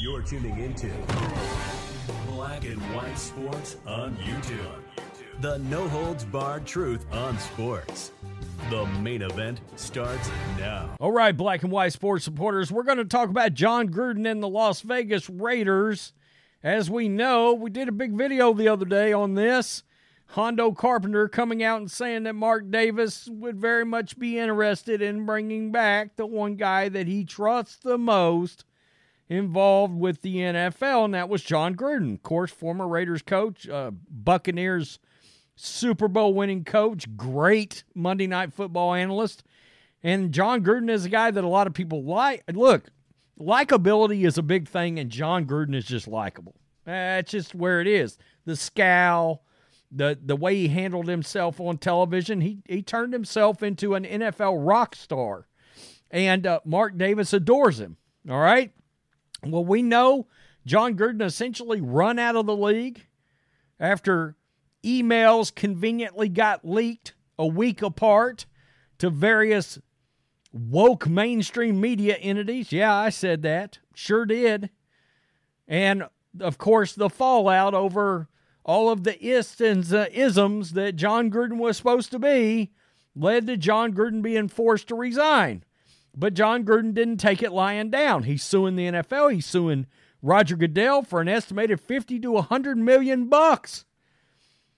You're tuning into Black and White Sports on YouTube. The no holds barred truth on sports. The main event starts now. All right, Black and White Sports supporters, we're going to talk about Jon Gruden and the Las Vegas Raiders. As we know, we did a big video the other day on this. Hondo Carpenter coming out and saying that Mark Davis would very much be interested in bringing back the one guy that he trusts the most involved with the NFL, and that was Jon Gruden, of course, former Raiders coach, uh, Buccaneers Super Bowl winning coach, great Monday Night Football analyst. And Jon Gruden is a guy that a lot of people like. Look, likability is a big thing, and Jon Gruden is just likable. That's just where it is. The scowl, the the way he handled himself on television, he he turned himself into an NFL rock star, and uh, Mark Davis adores him. All right, well we know Jon Gruden essentially run out of the league after emails conveniently got leaked a week apart to various woke mainstream media entities. Yeah, I said that. Sure did. And of course, the fallout over all of the ists and isms that Jon Gruden was supposed to be led to Jon Gruden being forced to resign. But Jon Gruden didn't take it lying down. He's suing the NFL. He's suing Roger Goodell for an estimated 50 to 100 million bucks.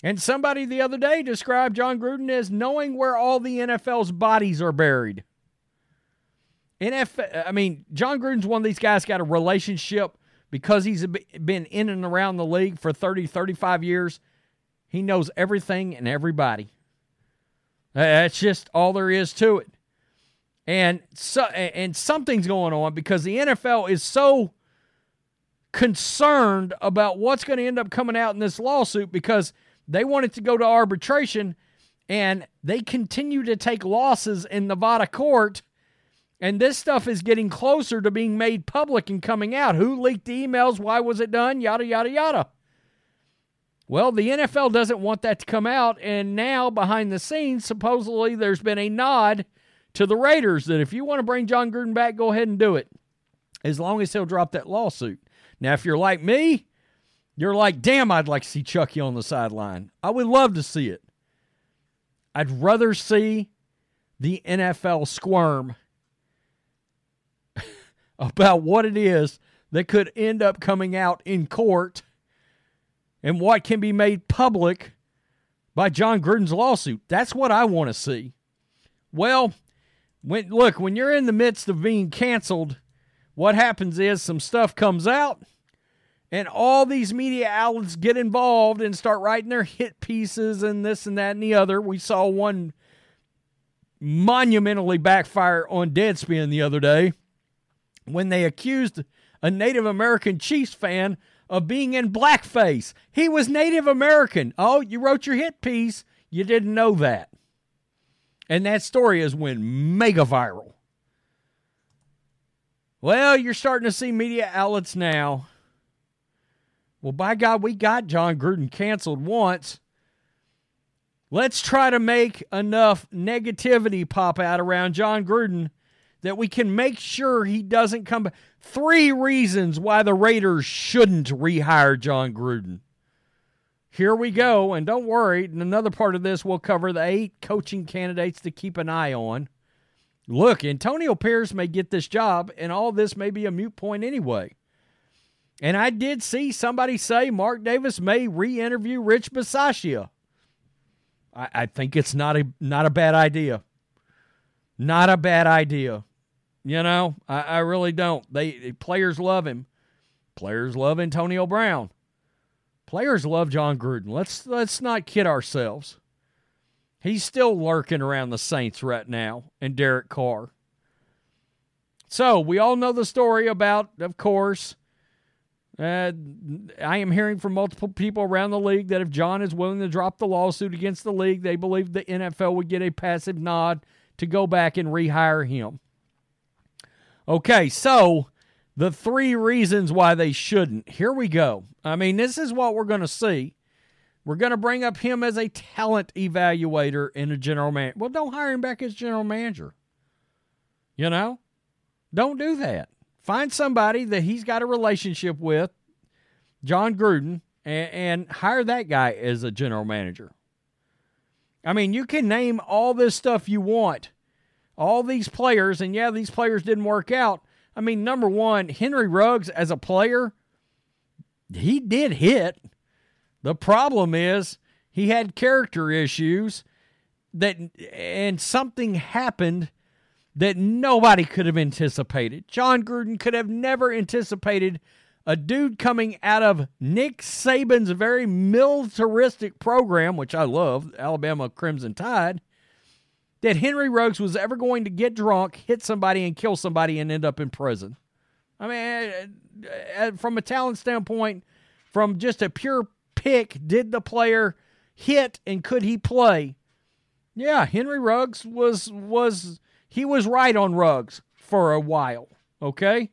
And somebody the other day described Jon Gruden as knowing where all the NFL's bodies are buried. NFL, I mean, Jon Gruden's one of these guys got a relationship because he's been in and around the league for 30, 35 years, he knows everything and everybody. That's just all there is to it. And so and something's going on because the NFL is so concerned about what's going to end up coming out in this lawsuit because they want it to go to arbitration and they continue to take losses in Nevada court and this stuff is getting closer to being made public and coming out. Who leaked the emails? Why was it done? Yada, yada, yada. Well, the NFL doesn't want that to come out. And now, behind the scenes, supposedly there's been a nod to the Raiders that if you want to bring Jon Gruden back, go ahead and do it, as long as he'll drop that lawsuit. Now, if you're like me, you're like, damn, I'd like to see Chucky on the sideline. I would love to see it. I'd rather see the NFL squirm about what it is that could end up coming out in court and what can be made public by Jon Gruden's lawsuit. That's what I want to see. Well, when look, when you're in the midst of being canceled, what happens is some stuff comes out and all these media outlets get involved and start writing their hit pieces and this and that and the other. We saw one monumentally backfire on Deadspin the other day when they accused a Native American Chiefs fan of being in blackface. He was Native American. Oh, you wrote your hit piece. You didn't know that. And that story has went mega viral. Well, you're starting to see media outlets now. Well, by God, we got Jon Gruden canceled once. Let's try to make enough negativity pop out around Jon Gruden that we can make sure he doesn't come back. Three reasons why the Raiders shouldn't rehire Jon Gruden. Here we go. And don't worry, in another part of this, we'll cover the eight coaching candidates to keep an eye on. Look, Antonio Pierce may get this job, and all this may be a mute point anyway. And I did see somebody say Mark Davis may re-interview Rich Bisaccia. I, I think it's not a not a bad idea. Not a bad idea. You know, I, I really don't. They players love him. Players love Antonio Brown. Players love Jon Gruden. Let's let's not kid ourselves. He's still lurking around the Saints right now and Derek Carr. So we all know the story about, of course. Uh, I am hearing from multiple people around the league that if John is willing to drop the lawsuit against the league, they believe the NFL would get a passive nod to go back and rehire him. Okay, so the three reasons why they shouldn't. Here we go. I mean, this is what we're going to see. We're going to bring up him as a talent evaluator and a general manager. Well, don't hire him back as general manager. You know? Don't do that. Find somebody that he's got a relationship with, Jon Gruden, and, and hire that guy as a general manager. I mean, you can name all this stuff you want, all these players, and yeah, these players didn't work out. I mean, number one, Henry Ruggs as a player, he did hit. The problem is he had character issues that and something happened that nobody could have anticipated. Jon Gruden could have never anticipated a dude coming out of Nick Saban's very militaristic program, which I love, Alabama Crimson Tide, that Henry Ruggs was ever going to get drunk, hit somebody, and kill somebody and end up in prison. I mean, uh, uh, from a talent standpoint, from just a pure pick, did the player hit and could he play? Yeah, Henry Ruggs was was he was right on Ruggs for a while. Okay,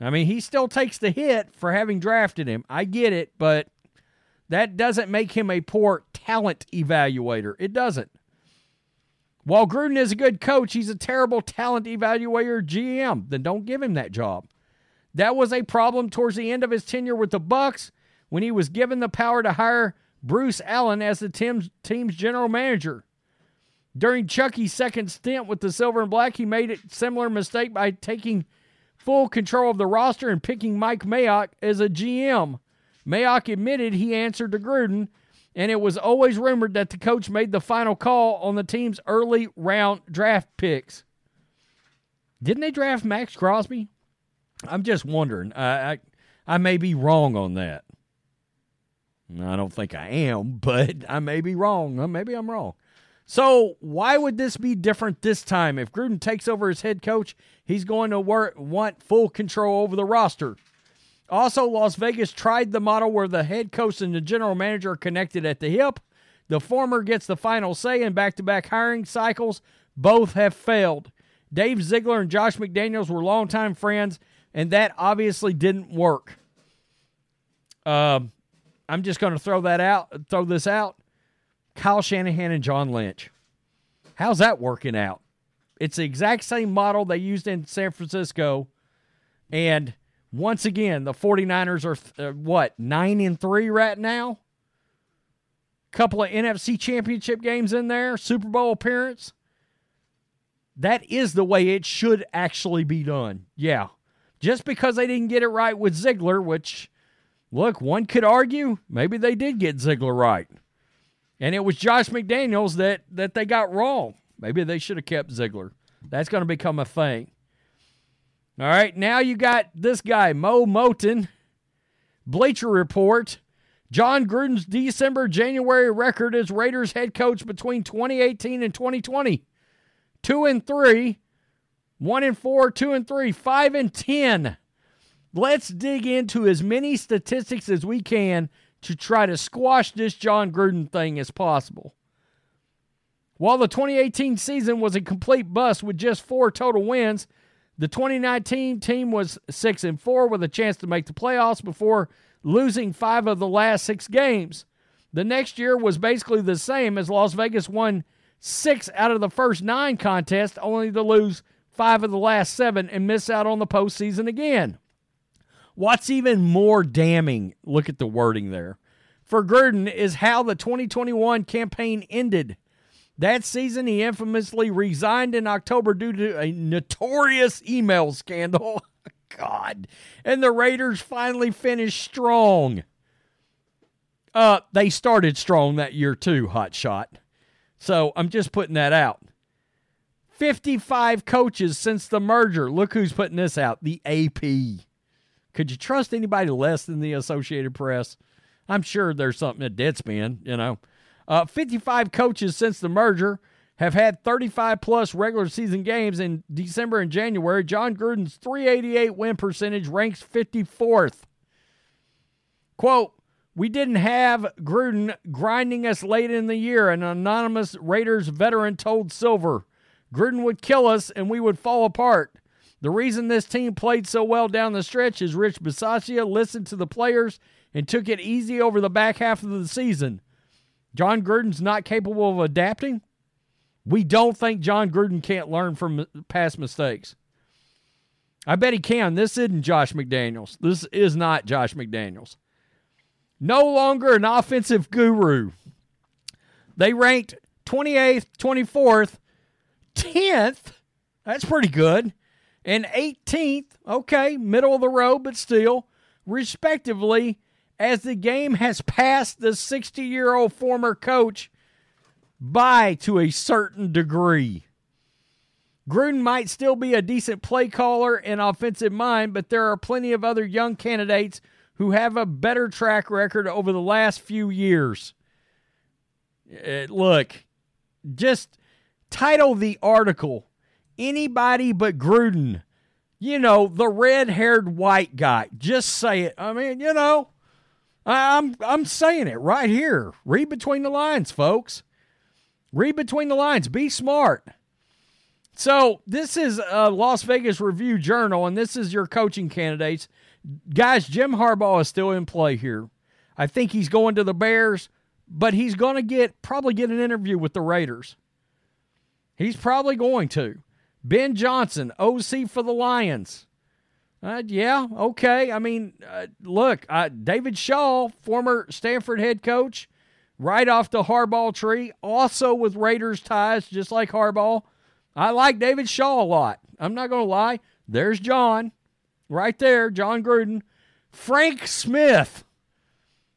I mean he still takes the hit for having drafted him. I get it, but that doesn't make him a poor talent evaluator. It doesn't. While Gruden is a good coach, he's a terrible talent evaluator GM. Then don't give him that job. That was a problem towards the end of his tenure with the Bucs when he was given the power to hire Bruce Allen as the team's, general manager. During Chucky's second stint with the Silver and Black, he made a similar mistake by taking full control of the roster and picking Mike Mayock as a GM. Mayock admitted he answered to Gruden and it was always rumored that the coach made the final call on the team's early round draft picks. Didn't they draft Maxx Crosby? I'm just wondering. I, I, I may be wrong on that. I don't think I am, but I may be wrong. Uh, maybe I'm wrong. So why would this be different this time? If Gruden takes over as head coach, he's going to work, want full control over the roster. Also, Las Vegas tried the model where the head coach and the general manager are connected at the hip. The former gets the final say in back to back hiring cycles. Both have failed. Dave Ziegler and Josh McDaniels were longtime friends, and that obviously didn't work. Uh, I'm just going to throw that out, throw this out. Kyle Shanahan and John Lynch. How's that working out? It's the exact same model they used in San Francisco, and once again, the 49ers are uh, what, 9 and 3 right now? Couple of NFC championship games in there, Super Bowl appearance. That is the way it should actually be done. Yeah. Just because they didn't get it right with Ziegler, which look, one could argue maybe they did get Ziegler right. And it was Josh McDaniels that that they got wrong. Maybe they should have kept Ziegler. That's going to become a thing. All right, now you got this guy, Mo Moton, Bleacher Report. Jon Gruden's December January record as Raiders head coach between 2018 and 2020. 2 and 3, 1 and 4, 2 and 3, 5 and 10. Let's dig into as many statistics as we can to try to squash this Jon Gruden thing as possible. While the 2018 season was a complete bust with just four total wins, the 2019 team was 6 and 4 with a chance to make the playoffs before losing 5 of the last 6 games. The next year was basically the same as Las Vegas won 6 out of the first 9 contests only to lose 5 of the last 7 and miss out on the postseason again. What's even more damning, look at the wording there, for Gruden is how the 2021 campaign ended. That season, he infamously resigned in October due to a notorious email scandal. God. And the Raiders finally finished strong. Uh, they started strong that year too, hot shot. So I'm just putting that out. 55 coaches since the merger. Look who's putting this out the AP. Could you trust anybody less than the Associated Press? I'm sure there's something at Deadspin, you know. Uh, 55 coaches since the merger, have had 35 plus regular season games in December and January, Jon Gruden's 388 win percentage ranks 54th. Quote, we didn't have Gruden grinding us late in the year, an anonymous Raiders veteran told Silver. Gruden would kill us and we would fall apart. The reason this team played so well down the stretch is Rich Bisaccia listened to the players and took it easy over the back half of the season. Jon Gruden's not capable of adapting. We don't think Jon Gruden can't learn from past mistakes. I bet he can. This isn't Josh McDaniels. This is not Josh McDaniels. No longer an offensive guru. They ranked 28th, 24th, 10th. That's pretty good and 18th, okay, middle of the road, but still, respectively, as the game has passed the 60 year old former coach by to a certain degree. Gruden might still be a decent play caller and offensive mind, but there are plenty of other young candidates who have a better track record over the last few years. Uh, look, just title the article anybody but Gruden. You know, the red haired white guy. Just say it. I mean, you know, I'm I'm saying it right here. Read between the lines, folks. Read between the lines. Be smart. So this is a Las Vegas Review Journal, and this is your coaching candidates. Guys, Jim Harbaugh is still in play here. I think he's going to the Bears, but he's going to get probably get an interview with the Raiders. He's probably going to. Ben Johnson, OC for the Lions. Uh, yeah, okay. I mean, uh, look, uh, David Shaw, former Stanford head coach, right off the Harbaugh tree, also with Raiders ties, just like Harbaugh. I like David Shaw a lot. I'm not going to lie. There's John, right there, Jon Gruden. Frank Smith,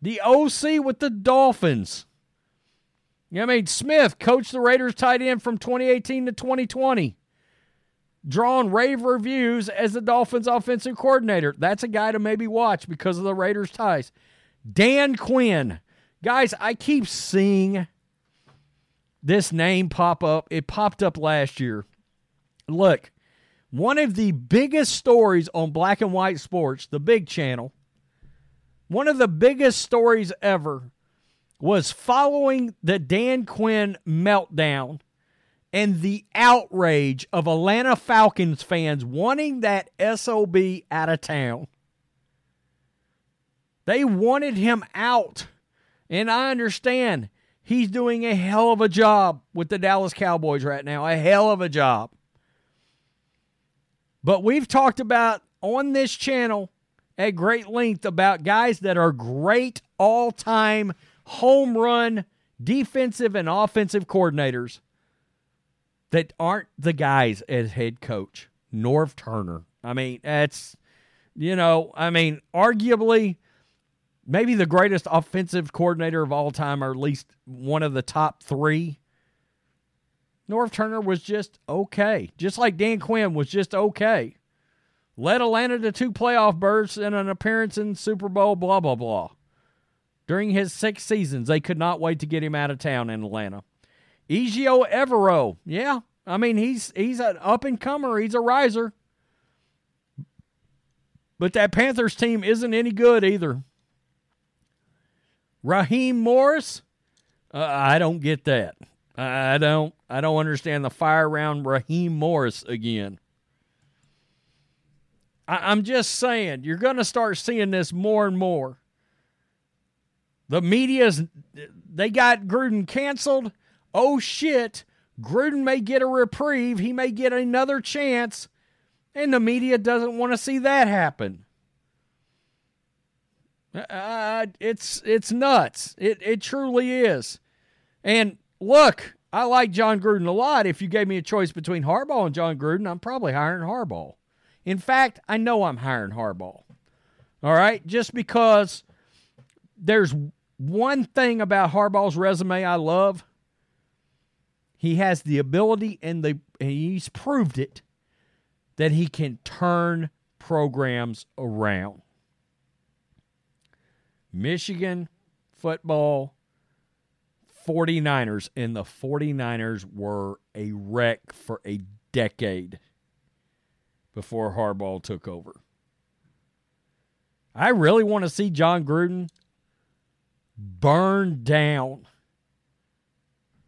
the OC with the Dolphins. Yeah, I mean, Smith coached the Raiders tight end from 2018 to 2020 drawn rave reviews as the Dolphins offensive coordinator. That's a guy to maybe watch because of the Raiders ties. Dan Quinn. Guys, I keep seeing this name pop up. It popped up last year. Look, one of the biggest stories on black and white sports, the big channel, one of the biggest stories ever was following the Dan Quinn meltdown and the outrage of Atlanta Falcons fans wanting that SOB out of town. They wanted him out. And I understand he's doing a hell of a job with the Dallas Cowboys right now, a hell of a job. But we've talked about on this channel at great length about guys that are great all time home run defensive and offensive coordinators that aren't the guys as head coach. Norv Turner. I mean, that's, you know, I mean, arguably maybe the greatest offensive coordinator of all time, or at least one of the top three. Norv Turner was just okay, just like Dan Quinn was just okay. Led Atlanta to two playoff berths and an appearance in Super Bowl, blah, blah, blah. During his six seasons, they could not wait to get him out of town in Atlanta. Ejiro Evero, yeah, I mean he's he's an up and comer. He's a riser, but that Panthers team isn't any good either. Raheem Morris, uh, I don't get that. I don't. I don't understand the fire around Raheem Morris again. I, I'm just saying you're going to start seeing this more and more. The media's they got Gruden canceled oh shit, Gruden may get a reprieve. He may get another chance. And the media doesn't want to see that happen. Uh, it's it's nuts. It it truly is. And look, I like Jon Gruden a lot. If you gave me a choice between Harbaugh and Jon Gruden, I'm probably hiring Harbaugh. In fact, I know I'm hiring Harbaugh. All right, just because there's one thing about Harbaugh's resume I love. He has the ability and the and he's proved it that he can turn programs around. Michigan football 49ers, and the 49ers were a wreck for a decade before Harbaugh took over. I really want to see Jon Gruden burn down